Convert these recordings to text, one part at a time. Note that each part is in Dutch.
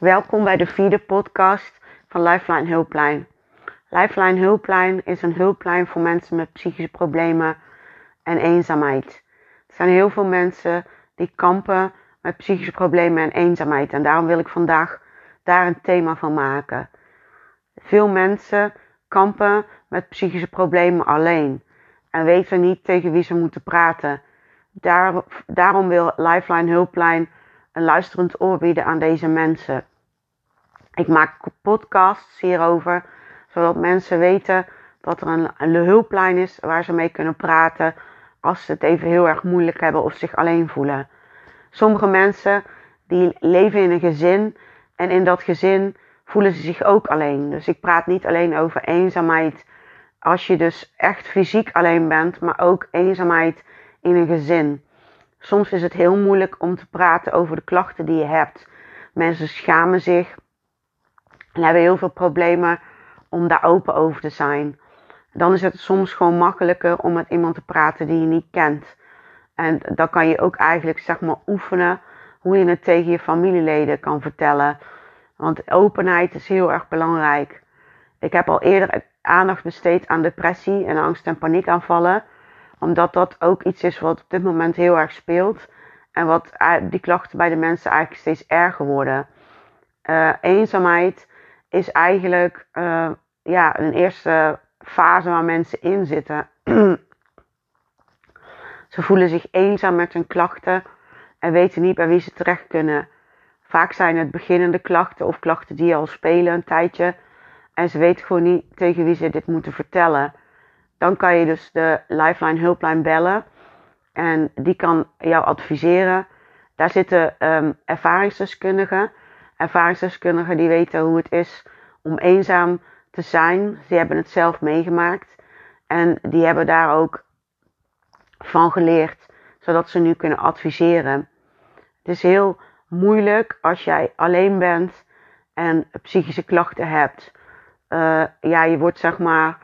Welkom bij de vierde podcast van Lifeline Hulplijn. Lifeline Hulplijn is een hulplijn voor mensen met psychische problemen en eenzaamheid. Er zijn heel veel mensen die kampen met psychische problemen en eenzaamheid. En daarom wil ik vandaag daar een thema van maken. Veel mensen kampen met psychische problemen alleen en weten niet tegen wie ze moeten praten. Daar, daarom wil Lifeline Hulplijn luisterend oor bieden aan deze mensen. Ik maak podcasts hierover, zodat mensen weten dat er een, een hulplijn is waar ze mee kunnen praten als ze het even heel erg moeilijk hebben of zich alleen voelen. Sommige mensen die leven in een gezin en in dat gezin voelen ze zich ook alleen. Dus ik praat niet alleen over eenzaamheid als je dus echt fysiek alleen bent, maar ook eenzaamheid in een gezin. Soms is het heel moeilijk om te praten over de klachten die je hebt. Mensen schamen zich en hebben heel veel problemen om daar open over te zijn. Dan is het soms gewoon makkelijker om met iemand te praten die je niet kent. En dan kan je ook eigenlijk zeg maar oefenen hoe je het tegen je familieleden kan vertellen. Want openheid is heel erg belangrijk. Ik heb al eerder aandacht besteed aan depressie en angst- en paniekaanvallen. Omdat dat ook iets is wat op dit moment heel erg speelt. En wat die klachten bij de mensen eigenlijk steeds erger worden. Uh, eenzaamheid is eigenlijk uh, ja, een eerste fase waar mensen in zitten. ze voelen zich eenzaam met hun klachten en weten niet bij wie ze terecht kunnen. Vaak zijn het beginnende klachten of klachten die al spelen een tijdje. En ze weten gewoon niet tegen wie ze dit moeten vertellen. Dan kan je dus de Lifeline hulplijn bellen. En die kan jou adviseren. Daar zitten um, ervaringsdeskundigen. Ervaringsdeskundigen die weten hoe het is om eenzaam te zijn. Ze hebben het zelf meegemaakt. En die hebben daar ook van geleerd. Zodat ze nu kunnen adviseren. Het is heel moeilijk als jij alleen bent en psychische klachten hebt. Uh, ja, je wordt zeg maar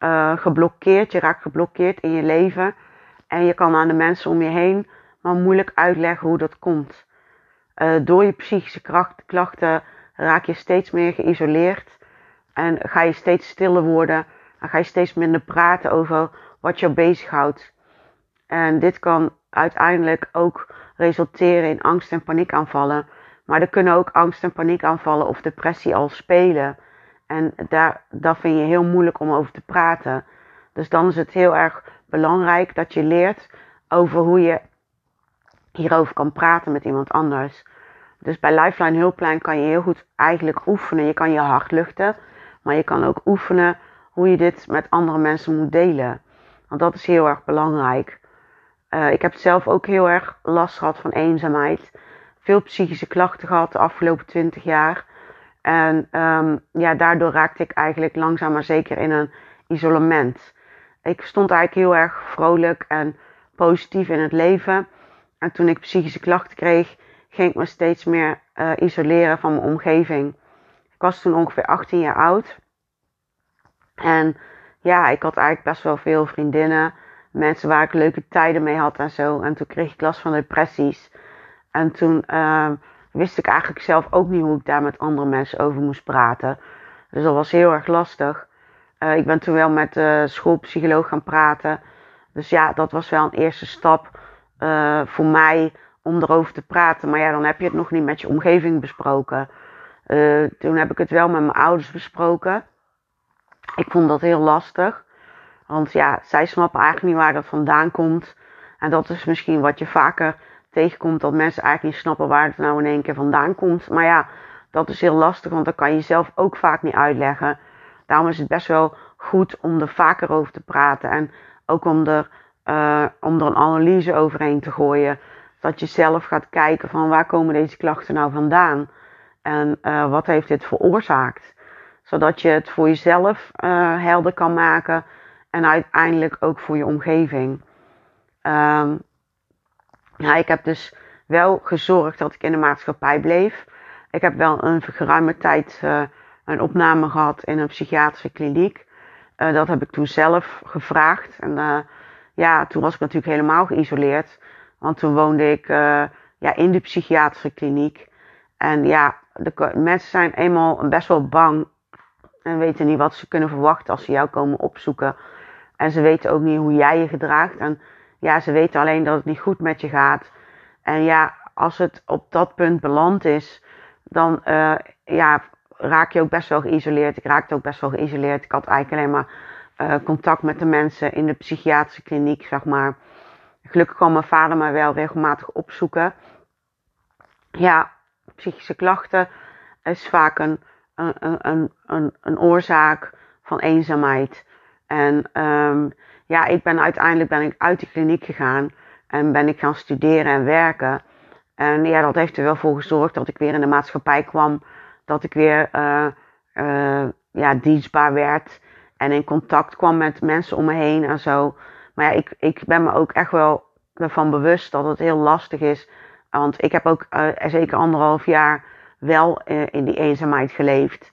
uh, geblokkeerd. Je raakt geblokkeerd in je leven. En je kan aan de mensen om je heen maar moeilijk uitleggen hoe dat komt. Uh, door je psychische klachten raak je steeds meer geïsoleerd. En ga je steeds stiller worden. En ga je steeds minder praten over wat je bezighoudt. En dit kan uiteindelijk ook resulteren in angst- en paniekaanvallen. Maar er kunnen ook angst- en paniekaanvallen of depressie al spelen. En daar, dat vind je heel moeilijk om over te praten. Dus dan is het heel erg belangrijk dat je leert over hoe je hierover kan praten met iemand anders. Dus bij Lifeline Hulplijn kan je heel goed eigenlijk oefenen. Je kan je hart luchten, maar je kan ook oefenen hoe je dit met andere mensen moet delen. Want dat is heel erg belangrijk. Uh, ik heb zelf ook heel erg last gehad van eenzaamheid. Veel psychische klachten gehad de afgelopen 20 jaar. En um, ja, daardoor raakte ik eigenlijk langzaam maar zeker in een isolement. Ik stond eigenlijk heel erg vrolijk en positief in het leven. En toen ik psychische klachten kreeg, ging ik me steeds meer uh, isoleren van mijn omgeving. Ik was toen ongeveer 18 jaar oud. En ja, ik had eigenlijk best wel veel vriendinnen. Mensen waar ik leuke tijden mee had en zo. En toen kreeg ik last van depressies. En toen uh, wist ik eigenlijk zelf ook niet hoe ik daar met andere mensen over moest praten. Dus dat was heel erg lastig. Uh, ik ben toen wel met de schoolpsycholoog gaan praten. Dus ja, dat was wel een eerste stap uh, voor mij om erover te praten. Maar ja, dan heb je het nog niet met je omgeving besproken. Toen heb ik het wel met mijn ouders besproken. Ik vond dat heel lastig. Want ja, zij snappen eigenlijk niet waar dat vandaan komt. En dat is misschien wat je vaker tegenkomt. Dat mensen eigenlijk niet snappen waar het nou in één keer vandaan komt. Maar ja, dat is heel lastig. Want dat kan je zelf ook vaak niet uitleggen. Daarom is het best wel goed om er vaker over te praten. En ook om er, uh, om er een analyse overheen te gooien. Dat je zelf gaat kijken van waar komen deze klachten nou vandaan. En uh, wat heeft dit veroorzaakt. Zodat je het voor jezelf uh, helder kan maken. En uiteindelijk ook voor je omgeving. Um, ja, ik heb dus wel gezorgd dat ik in de maatschappij bleef. Ik heb wel een geruime tijd uh, een opname gehad in een psychiatrische kliniek. Uh, dat heb ik toen zelf gevraagd. En uh, ja, toen was ik natuurlijk helemaal geïsoleerd. Want toen woonde ik ja, in de psychiatrische kliniek. En ja, de mensen zijn eenmaal best wel bang en weten niet wat ze kunnen verwachten als ze jou komen opzoeken. En ze weten ook niet hoe jij je gedraagt. En ja, ze weten alleen dat het niet goed met je gaat. En ja, als het op dat punt beland is, dan uh, ja, raak je ook best wel geïsoleerd. Ik raakte ook best wel geïsoleerd. Ik had eigenlijk alleen maar uh, contact met de mensen in de psychiatrische kliniek, zeg maar. Gelukkig kwam mijn vader mij wel regelmatig opzoeken. Ja, psychische klachten is vaak een, een, een, een, een oorzaak van eenzaamheid. En um, ja, ik ben uiteindelijk ben ik uit de kliniek gegaan en ben ik gaan studeren en werken. En ja, dat heeft er wel voor gezorgd dat ik weer in de maatschappij kwam. Dat ik weer uh, uh, ja, dienstbaar werd. En in contact kwam met mensen om me heen en zo. Maar ja, ik, ik ben me ook echt wel ervan bewust dat het heel lastig is. Want ik heb ook uh, zeker anderhalf jaar wel in die eenzaamheid geleefd.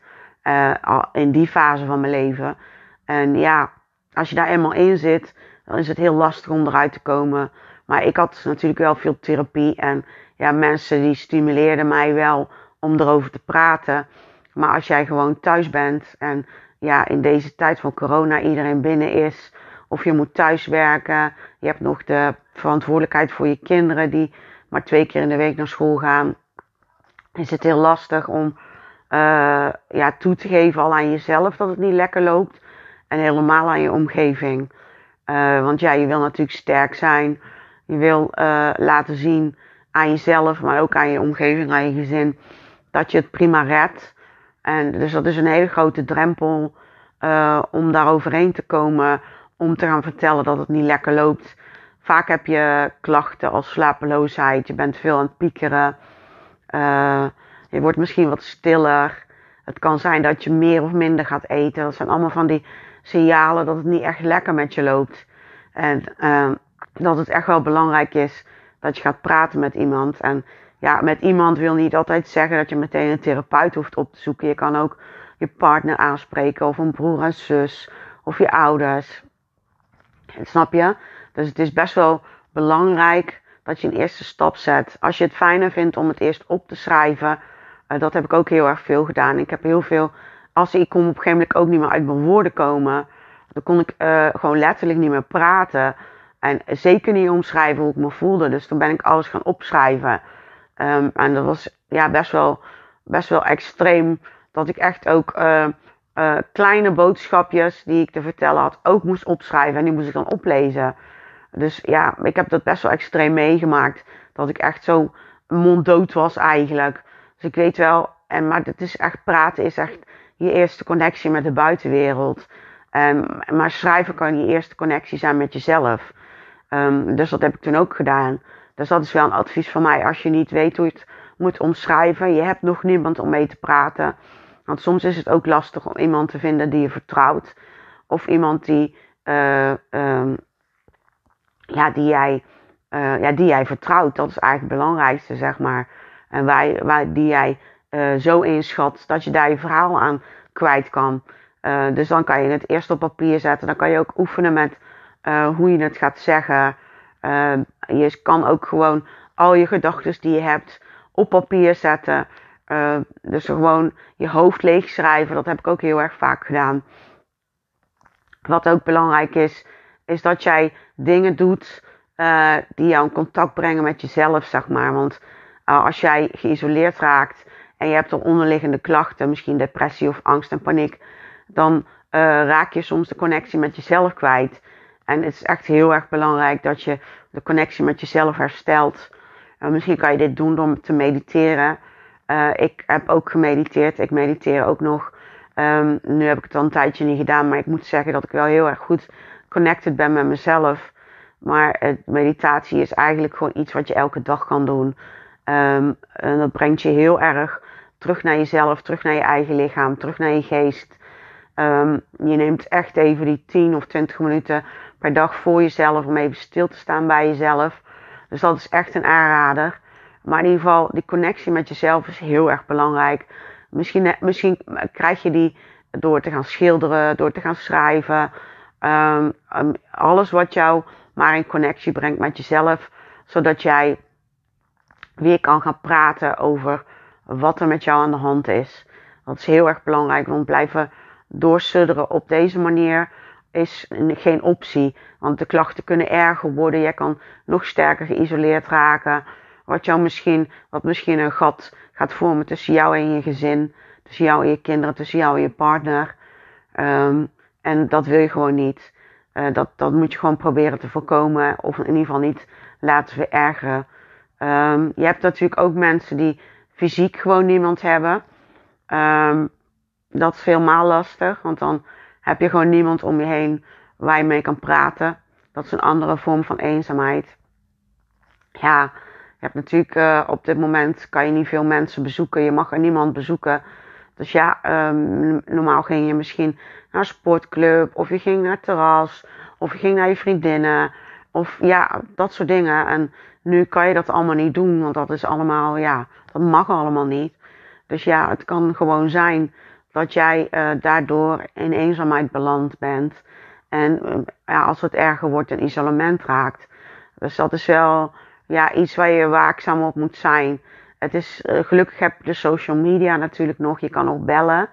in die fase van mijn leven. En ja, als je daar eenmaal in zit, dan is het heel lastig om eruit te komen. Maar ik had natuurlijk wel veel therapie en ja, mensen die stimuleerden mij wel om erover te praten. Maar als jij gewoon thuis bent en ja, in deze tijd van corona iedereen binnen is, of je moet thuis werken, je hebt nog de verantwoordelijkheid voor je kinderen die maar twee keer in de week naar school gaan, is het heel lastig om uh, ja, toe te geven al aan jezelf dat het niet lekker loopt. En helemaal aan je omgeving. Uh, want ja, je wil natuurlijk sterk zijn. Je wil uh, laten zien aan jezelf, maar ook aan je omgeving, aan je gezin, dat je het prima redt. En dus dat is een hele grote drempel uh, om daar overheen te komen, om te gaan vertellen dat het niet lekker loopt. Vaak heb je klachten als slapeloosheid, je bent veel aan het piekeren, je wordt misschien wat stiller. Het kan zijn dat je meer of minder gaat eten. Dat zijn allemaal van die signalen dat het niet echt lekker met je loopt. En uh, dat het echt wel belangrijk is dat je gaat praten met iemand. En ja, met iemand wil niet altijd zeggen dat je meteen een therapeut hoeft op te zoeken. Je kan ook je partner aanspreken, of een broer en zus, of je ouders. Snap je? Dus het is best wel belangrijk dat je een eerste stap zet. Als je het fijner vindt om het eerst op te schrijven, uh, dat heb ik ook heel erg veel gedaan. Ik heb heel veel als ik kon op een gegeven moment ook niet meer uit mijn woorden komen. Dan kon ik uh, gewoon letterlijk niet meer praten. En zeker niet omschrijven hoe ik me voelde. Dus toen ben ik alles gaan opschrijven. Um, en dat was ja, best, wel, best wel extreem. Dat ik echt ook uh, uh, kleine boodschapjes die ik te vertellen had, ook moest opschrijven. En die moest ik dan oplezen. Dus ja, ik heb dat best wel extreem meegemaakt. Dat ik echt zo monddood was eigenlijk. Dus ik weet wel, en, maar het is echt praten is echt je eerste connectie met de buitenwereld. Um, maar schrijven kan je eerste connectie zijn met jezelf. Um, dus dat heb ik toen ook gedaan. Dus dat is wel een advies van mij. Als je niet weet hoe je het moet omschrijven, je hebt nog niemand om mee te praten. Want soms is het ook lastig om iemand te vinden die je vertrouwt. Of iemand die, uh, um, ja, die, jij, uh, ja, die jij vertrouwt. Dat is eigenlijk het belangrijkste, zeg maar. En waar, waar, die jij uh, zo inschat dat je daar je verhaal aan kwijt kan. Uh, dus dan kan je het eerst op papier zetten. Dan kan je ook oefenen met uh, hoe je het gaat zeggen. je kan ook gewoon al je gedachten die je hebt op papier zetten. dus gewoon je hoofd leeg schrijven. Dat heb ik ook heel erg vaak gedaan. Wat ook belangrijk is, is dat jij dingen doet die jou in contact brengen met jezelf, zeg maar. Want als jij geïsoleerd raakt en je hebt er onderliggende klachten, misschien depressie of angst en paniek, dan uh, raak je soms de connectie met jezelf kwijt. En het is echt heel erg belangrijk dat je de connectie met jezelf herstelt. Uh, misschien kan je dit doen door te mediteren. Uh, ik heb ook gemediteerd. Ik mediteer ook nog. Um, nu heb ik het al een tijdje niet gedaan, maar ik moet zeggen dat ik wel heel erg goed connected ben met mezelf. Maar meditatie is eigenlijk gewoon iets wat je elke dag kan doen. Um, en dat brengt je heel erg terug naar jezelf, terug naar je eigen lichaam, terug naar je geest. Um, je neemt echt even die 10 of 20 minuten per dag voor jezelf om even stil te staan bij jezelf. Dus dat is echt een aanrader. Maar in ieder geval, die connectie met jezelf is heel erg belangrijk. Misschien, misschien krijg je die door te gaan schilderen, door te gaan schrijven. Um, um, alles wat jou maar in connectie brengt met jezelf. Zodat jij weer kan gaan praten over wat er met jou aan de hand is. Dat is heel erg belangrijk, want blijven doorsudderen op deze manier is geen optie. Want de klachten kunnen erger worden. Jij kan nog sterker geïsoleerd raken. Wat, jou misschien, wat misschien een gat gaat vormen tussen jou en je gezin. Tussen jou en je kinderen, tussen jou en je partner. Um, en dat wil je gewoon niet. Uh, dat, dat moet je gewoon proberen te voorkomen. Of in ieder geval niet laten verergeren. Um, je hebt natuurlijk ook mensen die fysiek gewoon niemand hebben. Um, dat is helemaal lastig. Want dan heb je gewoon niemand om je heen waar je mee kan praten. Dat is een andere vorm van eenzaamheid. Ja, je hebt natuurlijk uh, op dit moment kan je niet veel mensen bezoeken. Je mag er niemand bezoeken. Dus ja, um, normaal ging je misschien naar een sportclub. Of je ging naar het terras. Of je ging naar je vriendinnen. Of ja, dat soort dingen. En nu kan je dat allemaal niet doen. Want dat is allemaal, ja, dat mag allemaal niet. Dus ja, het kan gewoon zijn dat jij uh, daardoor in eenzaamheid beland bent. En uh, ja, als het erger wordt, in isolement raakt. Dus dat is wel ja, iets waar je waakzaam op moet zijn. Het is, uh, gelukkig heb je de social media natuurlijk nog. Je kan ook bellen.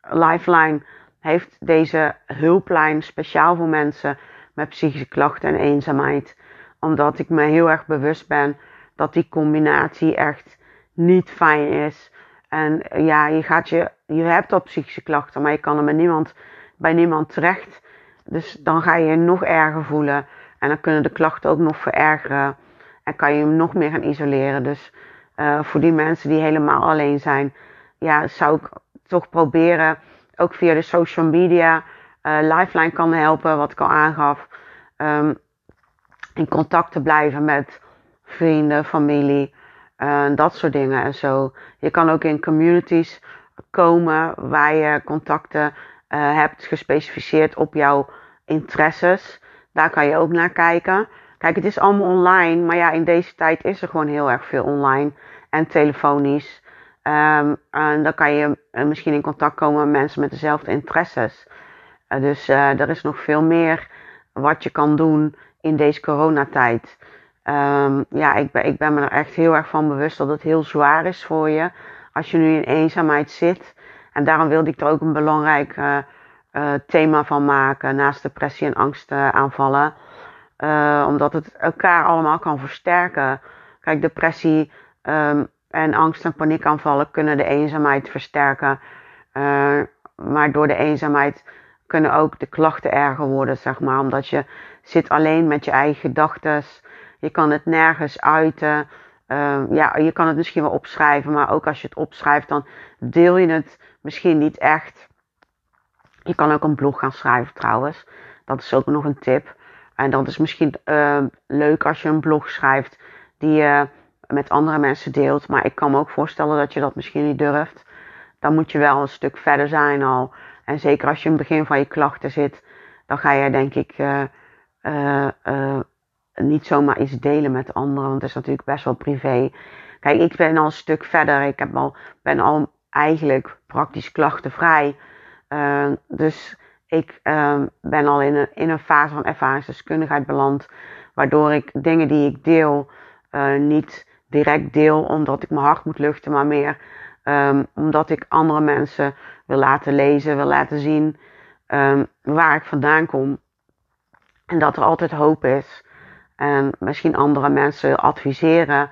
Lifeline heeft deze hulplijn speciaal voor mensen met psychische klachten en eenzaamheid. Omdat ik me heel erg bewust ben dat die combinatie echt niet fijn is. En ja, je, gaat je, je hebt al psychische klachten, maar je kan er met niemand, bij niemand terecht. Dus dan ga je je nog erger voelen. En dan kunnen de klachten ook nog verergeren. En kan je hem nog meer gaan isoleren. Dus uh, voor die mensen die helemaal alleen zijn, ja, zou ik toch proberen, ook via de social media, Lifeline kan helpen, wat ik al aangaf. Um, in contact te blijven met vrienden, familie. Uh, dat soort dingen en zo. Je kan ook in communities komen waar je contacten uh, hebt gespecificeerd op jouw interesses. Daar kan je ook naar kijken. Kijk, het is allemaal online, maar ja, in deze tijd is er gewoon heel erg veel online en telefonisch. Um, en dan kan je misschien in contact komen met mensen met dezelfde interesses. Dus er is nog veel meer wat je kan doen in deze coronatijd. Um, ja, ik ben, ik ben me er echt heel erg van bewust dat het heel zwaar is voor je. Als je nu in eenzaamheid zit. En daarom wilde ik er ook een belangrijk uh, thema van maken. Naast depressie en angstaanvallen. Uh, omdat het elkaar allemaal kan versterken. Kijk, depressie um, en angst- en paniekaanvallen kunnen de eenzaamheid versterken. maar door de eenzaamheid kunnen ook de klachten erger worden, zeg maar. Omdat je zit alleen met je eigen gedachten. Je kan het nergens uiten. Uh, ja, je kan het misschien wel opschrijven, maar ook als je het opschrijft, dan deel je het misschien niet echt. Je kan ook een blog gaan schrijven trouwens. Dat is ook nog een tip. En dat is misschien uh, leuk als je een blog schrijft die je met andere mensen deelt. Maar ik kan me ook voorstellen dat je dat misschien niet durft. Dan moet je wel een stuk verder zijn al. En zeker als je in het begin van je klachten zit, dan ga je denk ik uh, niet zomaar iets delen met anderen, want het is natuurlijk best wel privé. Kijk, ik ben al een stuk verder. Ik heb al, ben al eigenlijk praktisch klachtenvrij. Dus ik ben al in een, in een fase van ervaringsdeskundigheid beland. Waardoor ik dingen die ik deel niet direct deel omdat ik mijn hart moet luchten, maar meer um, omdat ik andere mensen wil laten lezen, wil laten zien um, waar ik vandaan kom. En dat er altijd hoop is. En misschien andere mensen adviseren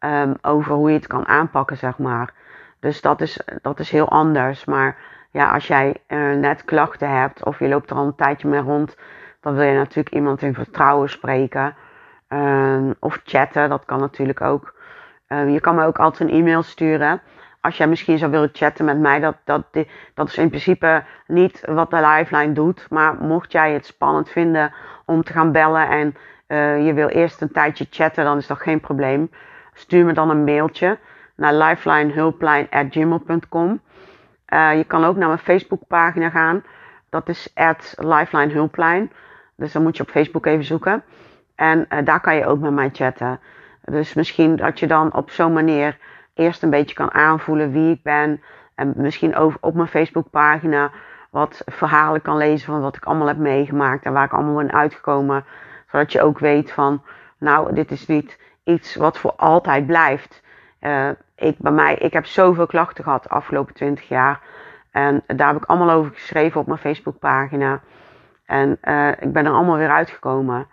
um, over hoe je het kan aanpakken, zeg maar. Dus dat is, dat is heel anders. Maar ja, als jij uh, net klachten hebt of je loopt er al een tijdje mee rond, dan wil je natuurlijk iemand in vertrouwen spreken. Um, of chatten, dat kan natuurlijk ook. Je kan me ook altijd een e-mail sturen. Als jij misschien zou willen chatten met mij, dat, dat, dat is in principe niet wat de Lifeline doet. Maar mocht jij het spannend vinden om te gaan bellen en uh, je wil eerst een tijdje chatten, dan is dat geen probleem. Stuur me dan een mailtje naar lifelinehulplijn.gmail.com. Uh, je kan ook naar mijn Facebookpagina gaan. Dat is at. Dus dan moet je op Facebook even zoeken. En uh, daar kan je ook met mij chatten. Dus misschien dat je dan op zo'n manier eerst een beetje kan aanvoelen wie ik ben. En misschien over, op mijn Facebookpagina wat verhalen kan lezen van wat ik allemaal heb meegemaakt en waar ik allemaal ben uitgekomen zodat je ook weet van, nou, dit is niet iets wat voor altijd blijft. Uh, ik, bij mij, ik heb zoveel klachten gehad de afgelopen 20 jaar. En daar heb ik allemaal over geschreven op mijn Facebookpagina. En uh, ik ben er allemaal weer uitgekomen.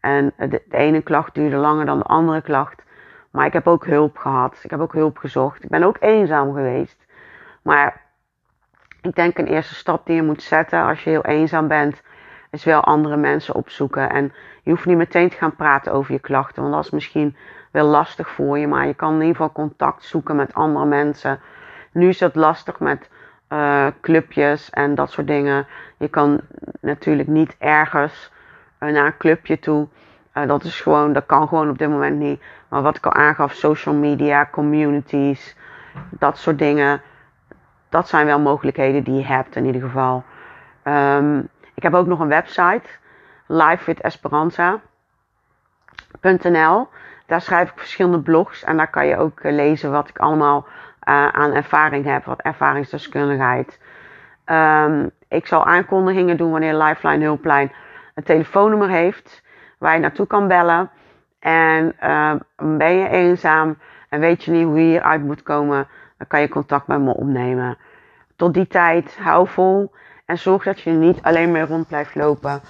En de, de, ene klacht duurde langer dan de andere klacht. Maar ik heb ook hulp gehad. Ik heb ook hulp gezocht. Ik ben ook eenzaam geweest. Maar ik denk een eerste stap die je moet zetten als je heel eenzaam bent, is wel andere mensen opzoeken. En je hoeft niet meteen te gaan praten over je klachten, want dat is misschien wel lastig voor je. Maar je kan in ieder geval contact zoeken met andere mensen. Nu is het lastig met uh, clubjes en dat soort dingen. Je kan natuurlijk niet ergens uh, naar een clubje toe. Uh, dat is gewoon, dat kan gewoon op dit moment niet. Maar wat ik al aangaf, social media, communities, dat soort dingen. Dat zijn wel mogelijkheden die je hebt in ieder geval. Um, ik heb ook nog een website, livewithesperanza.nl. Daar schrijf ik verschillende blogs en daar kan je ook lezen wat ik allemaal uh, aan ervaring heb, wat ervaringsdeskundigheid. Um, ik zal aankondigingen doen wanneer Lifeline Hulplijn een telefoonnummer heeft waar je naartoe kan bellen. En uh, ben je eenzaam en weet je niet hoe je hieruit moet komen, dan kan je contact met me opnemen. Tot die tijd, hou vol en zorg dat je niet alleen maar rond blijft lopen,